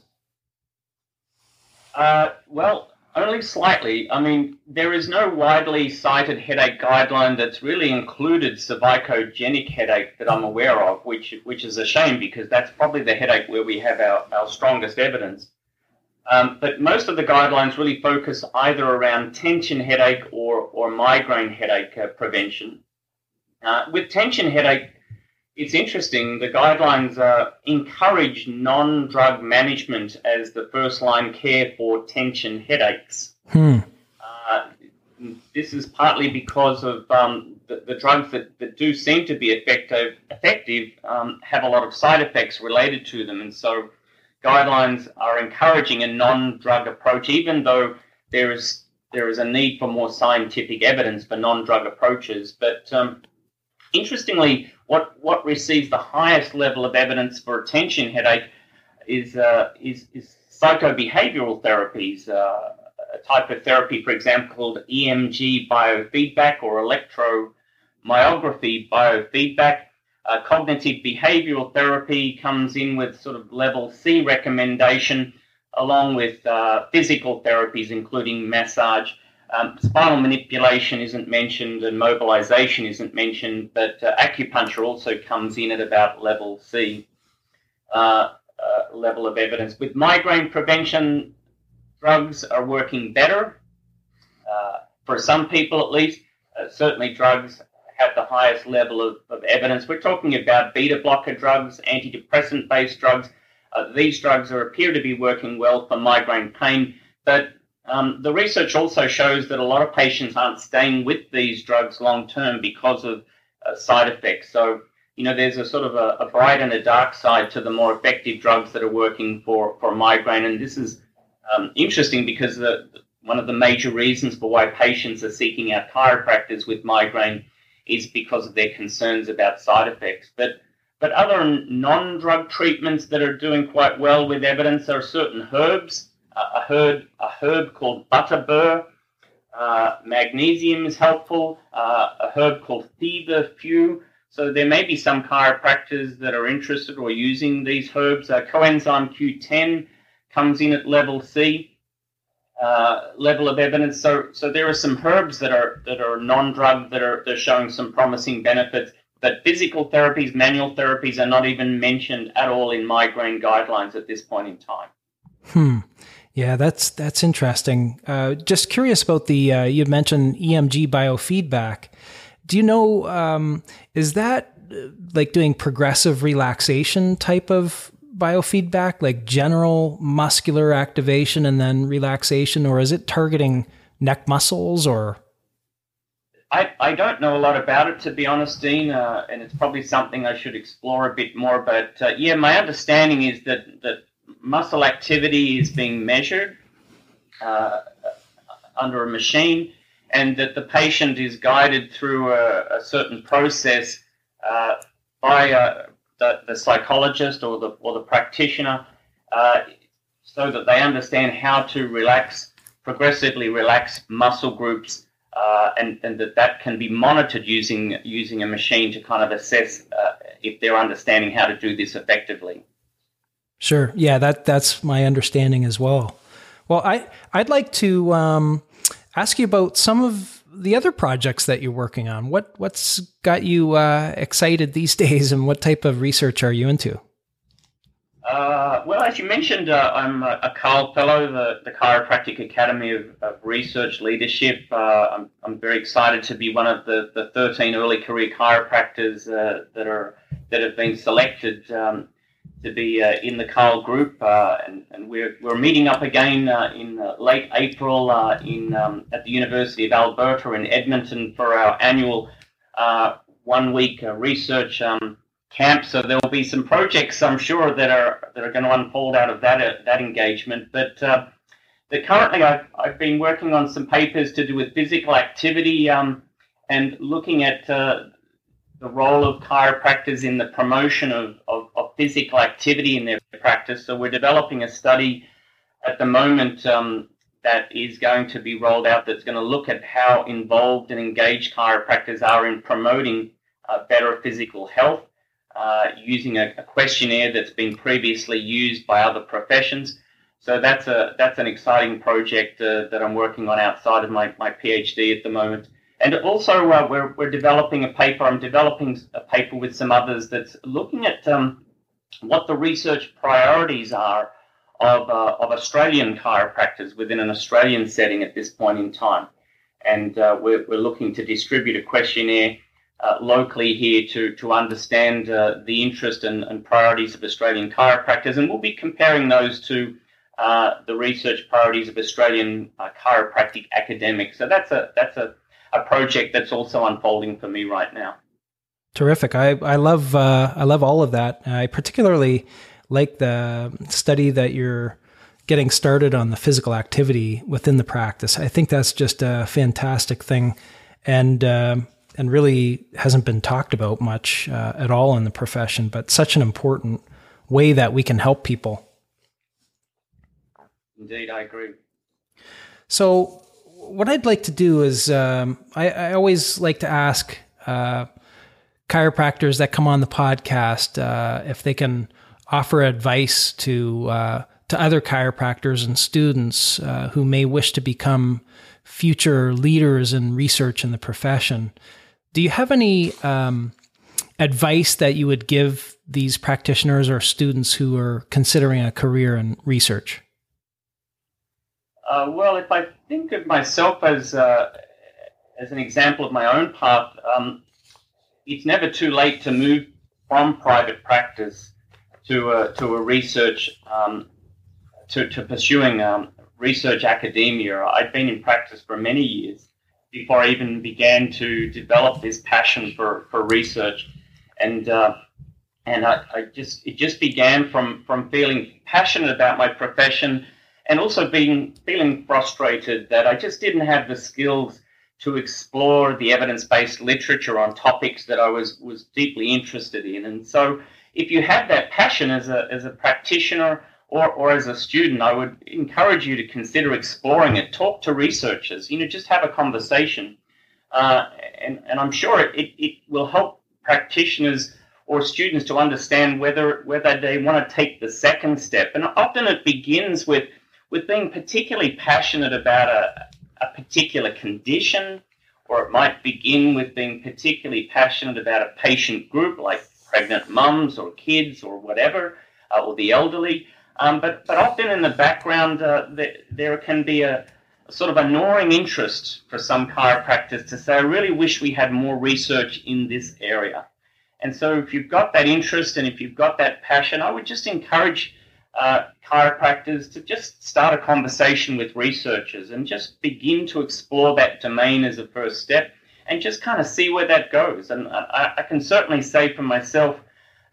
Uh, well, only slightly. I mean, there is no widely cited headache guideline that's really included cervicogenic headache that I'm aware of, which which is a shame because that's probably the headache where we have our, our strongest evidence. Um, but most of the guidelines really focus either around tension headache or, or migraine headache uh, prevention. Uh, with tension headache, it's interesting. The guidelines uh, encourage non drug management as the first line care for tension headaches. Hmm. Uh, this is partly because of um, the, the, drugs that, that do seem to be effective, effective um, have a lot of side effects related to them. And so guidelines are encouraging a non-drug approach, even though there is there is a need for more scientific evidence for non-drug approaches. But um, interestingly, what what receives the highest level of evidence for attention headache is uh, is, is psychobehavioral therapies. Uh, a type of therapy, for example, called EMG biofeedback or electromyography biofeedback uh, cognitive behavioral therapy comes in with sort of level C recommendation, along with uh, physical therapies, including massage. Um, spinal manipulation isn't mentioned and mobilization isn't mentioned, but uh, acupuncture also comes in at about level C uh, uh, level of evidence. With migraine prevention, drugs are working better. Uh, for some people, at least, uh, certainly drugs have the highest level of, of evidence. We're talking about beta blocker drugs, antidepressant based drugs. Uh, these drugs are, appear to be working well for migraine pain, but um, the research also shows that a lot of patients aren't staying with these drugs long term because of uh, side effects. So, you know, there's a sort of a, a, bright and a dark side to the more effective drugs that are working for, for migraine. And this is um, interesting because the, one of the major reasons for why patients are seeking out chiropractors with migraine is because of their concerns about side effects. But but other non-drug treatments that are doing quite well with evidence are certain herbs. A herb a herb called butterbur. Uh, magnesium is helpful. Uh, a herb called feverfew. So there may be some chiropractors that are interested or using these herbs. Uh, coenzyme Q10 comes in at level C. Uh, level of evidence. So, so there are some herbs that are that are non-drug that are they're showing some promising benefits. But physical therapies, manual therapies are not even mentioned at all in migraine guidelines at this point in time. Hmm. Yeah, that's that's interesting. Uh, just curious about the uh, you mentioned EMG biofeedback. Do you know um, is that uh, like doing progressive relaxation type of biofeedback, like general muscular activation and then relaxation, or is it targeting neck muscles or? I, I don't know a lot about it, to be honest, Dean, uh, and it's probably something I should explore a bit more. But uh, yeah, my understanding is that, that muscle activity is being measured uh, under a machine and that the patient is guided through a, a certain process uh, by a, the, the psychologist or the, or the practitioner uh, so that they understand how to relax, progressively relax muscle groups, uh, and, and that that can be monitored using, using a machine to kind of assess uh, if they're understanding how to do this effectively. Sure. Yeah, that, that's my understanding as well. Well, I, I'd like to um, ask you about some of the other projects that you're working on. What what's got you uh, excited these [laughs] days, and what type of research are you into? Uh, well, as you mentioned, uh, I'm a, a CARL Fellow, the, the Chiropractic Academy of, of Research Leadership. Uh, I'm, I'm very excited to be one of the, the 13 early career chiropractors uh, that are that have been selected um, to be uh, in the CARL group, uh, and, and we're, we're meeting up again uh, in uh, late April uh, in um, at the University of Alberta in Edmonton for our annual uh, one week research um, camp. So there will be some projects, I'm sure, that are that are going to unfold out of that that engagement. But currently, I've, I've been working on some papers to do with physical activity um, and looking at the role of chiropractors in the promotion of, of, of, physical activity in their practice. So we're developing a study at the moment um, that is going to be rolled out that's going to look at how involved and engaged chiropractors are in promoting uh, better physical health uh, using a, a, questionnaire that's been previously used by other professions. So that's a that's an exciting project uh, that I'm working on outside of my, my PhD at the moment. And also, uh, we're, we're developing a paper. I'm developing a paper with some others that's looking at um, what the research priorities are of, uh, of Australian chiropractors within an Australian setting at this point in time. And uh, we're, we're looking to distribute a questionnaire uh, locally here to, to understand uh, the interest and, and, priorities of Australian chiropractors. And we'll be comparing those to uh, the research priorities of Australian chiropractic academics. So that's a, that's a a project that's also unfolding for me right now. Terrific. I, I love uh, I love all of that. I particularly like the study that you're getting started on the physical activity within the practice. I think that's just a fantastic thing, and uh, and really hasn't been talked about much uh, at all in the profession. But such an important way that we can help people. Indeed, I agree. So, what I'd like to do is um, I, I, always like to ask uh, chiropractors that come on the podcast uh, if they can offer advice to uh, to other chiropractors and students uh, who may wish to become future leaders in research in the profession. Do you have any um, advice that you would give these practitioners or students who are considering a career in research? Uh, well, if I think of myself as uh, as an example of my own path, um, it's never too late to move from private practice to a, to a research um, to, to pursuing um, research academia. I'd been in practice for many years before I even began to develop this passion for, for research, and uh, and I, I just it just began from from feeling passionate about my profession and also being feeling frustrated that I just didn't have the skills to explore the evidence-based literature on topics that I was was deeply interested in. And so, if you have that passion as a as a practitioner or, or as a student, I would encourage you to consider exploring it. Talk to researchers. You know, just have a conversation, uh, and and I'm sure it, it will help practitioners or students to understand whether whether they want to take the second step. And often it begins with with being particularly passionate about a a particular condition, or it might begin with being particularly passionate about a patient group like pregnant mums or kids or whatever, uh, or the elderly. Um, but, but often in the background, uh, there, there can be a, a, sort of a gnawing interest for some chiropractors to say, I really wish we had more research in this area. And so if you've got that interest and if you've got that passion, I would just encourage uh, chiropractors to just start a conversation with researchers and just begin to explore that domain as a first step and just kind of see where that goes. And I, I can certainly say for myself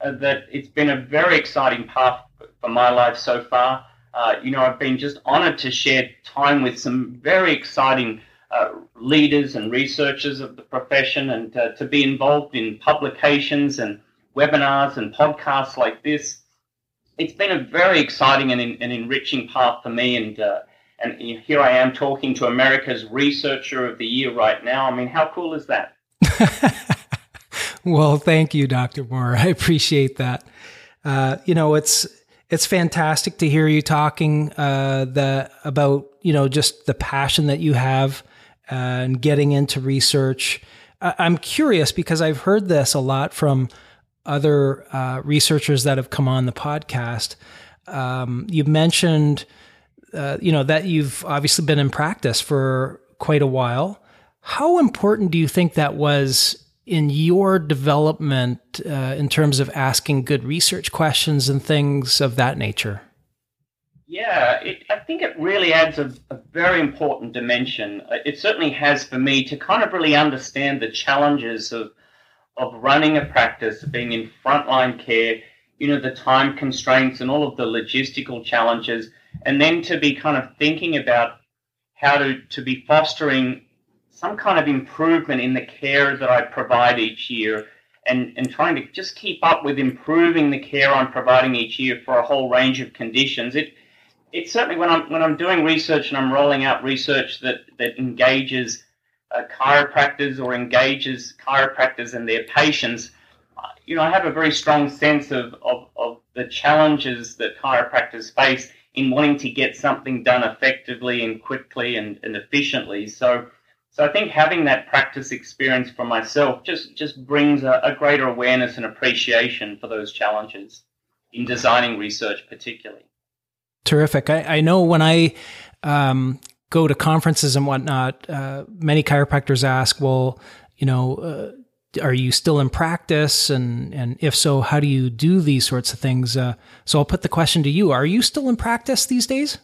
uh, that it's been a very exciting path for my life so far. Uh, you know, I've been just honored to share time with some very exciting uh, leaders and researchers of the profession and uh, to be involved in publications and webinars and podcasts like this it's been a very exciting and, and enriching path for me. And uh, and here I am talking to America's Researcher of the Year right now. I mean, how cool is that? [laughs] well, thank you, Dr. Moore. I appreciate that. Uh, you know, it's it's fantastic to hear you talking uh, the about you know just the passion that you have uh, and getting into research. I'm curious because I've heard this a lot from other uh, researchers that have come on the podcast. Um, you mentioned, uh, you know, that you've obviously been in practice for quite a while. How important do you think that was in your development uh, in terms of asking good research questions and things of that nature? Yeah, it, I think it really adds a, a, very important dimension. It certainly has for me to kind of really understand the challenges of of running a practice, being in frontline care, you know, the time constraints and all of the logistical challenges, and then to be kind of thinking about how to, to be fostering some kind of improvement in the care that I provide each year and, and trying to just keep up with improving the care I'm providing each year for a whole range of conditions. It it certainly when I'm when I'm doing research and I'm rolling out research that, that engages uh, chiropractors or engages chiropractors and their patients, you know, I have a very strong sense of, of, of the challenges that chiropractors face in wanting to get something done effectively and quickly and, and efficiently. So, so I think having that practice experience for myself just, just brings a, a greater awareness and appreciation for those challenges in designing research, particularly. Terrific. I, I know when I um, go to conferences and whatnot, uh, many chiropractors ask, well, you know, uh, are you still in practice? And, and if so, how do you do these sorts of things? Uh, so I'll put the question to you. Are you still in practice these days?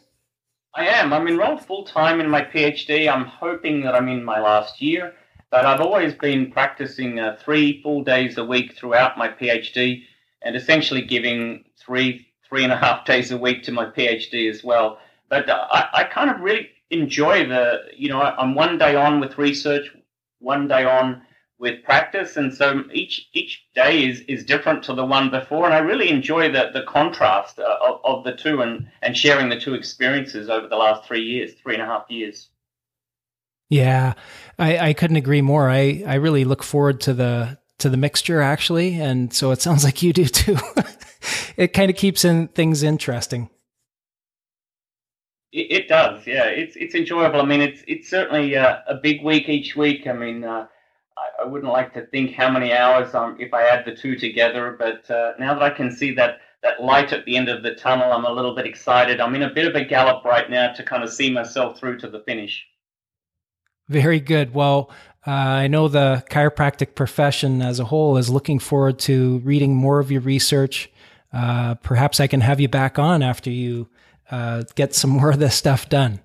I am. I'm enrolled full time in my PhD. I'm hoping that I'm in my last year, but I've always been practicing uh, three full days a week throughout my PhD and essentially giving three, three and a half days a week to my PhD as well. But uh, I, I kind of really enjoy the, you know, I'm one day on with research, one day on with practice, and so each each day is, is different to the one before, and I really enjoy the the contrast uh, of, of the two and and sharing the two experiences over the last three years, three and a half years. Yeah, I, I couldn't agree more. I, I really look forward to the to the mixture actually, and so it sounds like you do too. [laughs] it kind of keeps in things interesting. It, it, does, yeah. It's it's enjoyable. I mean, it's it's certainly uh, a big week each week. I mean, uh, I, I, wouldn't like to think how many hours um, if I add the two together, but uh, now that I can see that that light at the end of the tunnel, I'm a little bit excited. I'm in a bit of a gallop right now to kind of see myself through to the finish. Very good. Well, uh, I know the chiropractic profession as a whole is looking forward to reading more of your research. Uh, perhaps I can have you back on after you uh, get some more of this stuff done.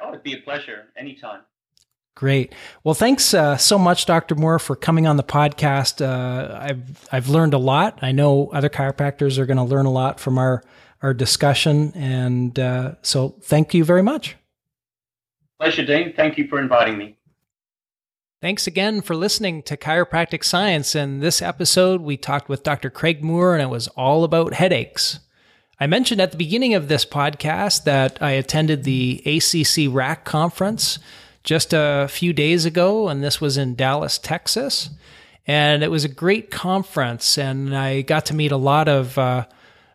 Oh, it'd be a pleasure anytime. Great. Well, thanks uh, so much, Dr. Moore, for coming on the podcast. Uh, I've I've learned a lot. I know other chiropractors are going to learn a lot from our our discussion, and uh, so thank you very much. Pleasure, Dean. Thank you for inviting me. Thanks again for listening to Chiropractic Science. In this episode, we talked with Dr. Craig Moore, and it was all about headaches. I mentioned at the beginning of this podcast that I attended the ACC-RAC conference just a few days ago, and this was in Dallas, Texas. And it was a great conference, and I got to meet a lot of uh,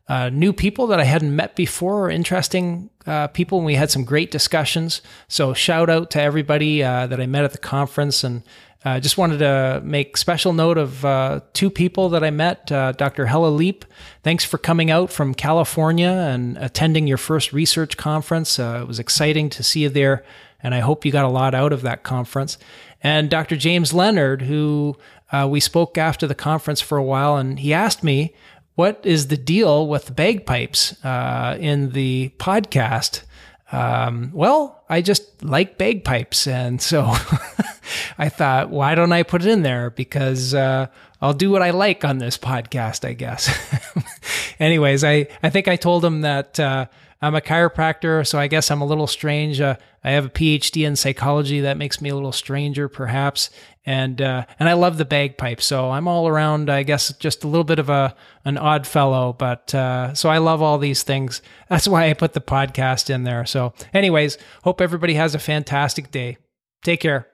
uh, new people that I hadn't met before, or interesting uh, people, and we had some great discussions. So, shout out to everybody uh, that I met at the conference, and I uh, just wanted to make special note of uh, two people that I met. Uh, Dr. Hella Leap, thanks for coming out from California and attending your first research conference. Uh, it was exciting to see you there, and I hope you got a lot out of that conference. And Dr. James Leonard, who uh, we spoke after the conference for a while, and he asked me, What is the deal with the bagpipes uh, in the podcast? Um, well, I just like bagpipes. And so [laughs] I thought, why don't I put it in there? Because uh, I'll do what I like on this podcast, I guess. [laughs] Anyways, I, I think I told him that uh, I'm a chiropractor, so I guess I'm a little strange. Uh, I have a PhD in psychology. That makes me a little stranger, perhaps. And uh, and I love the bagpipe, so I'm all around. I guess just a little bit of a an odd fellow, but uh, so I love all these things. [laughs] That's why I put the podcast in there. So, anyways, hope everybody has a fantastic day. Take care.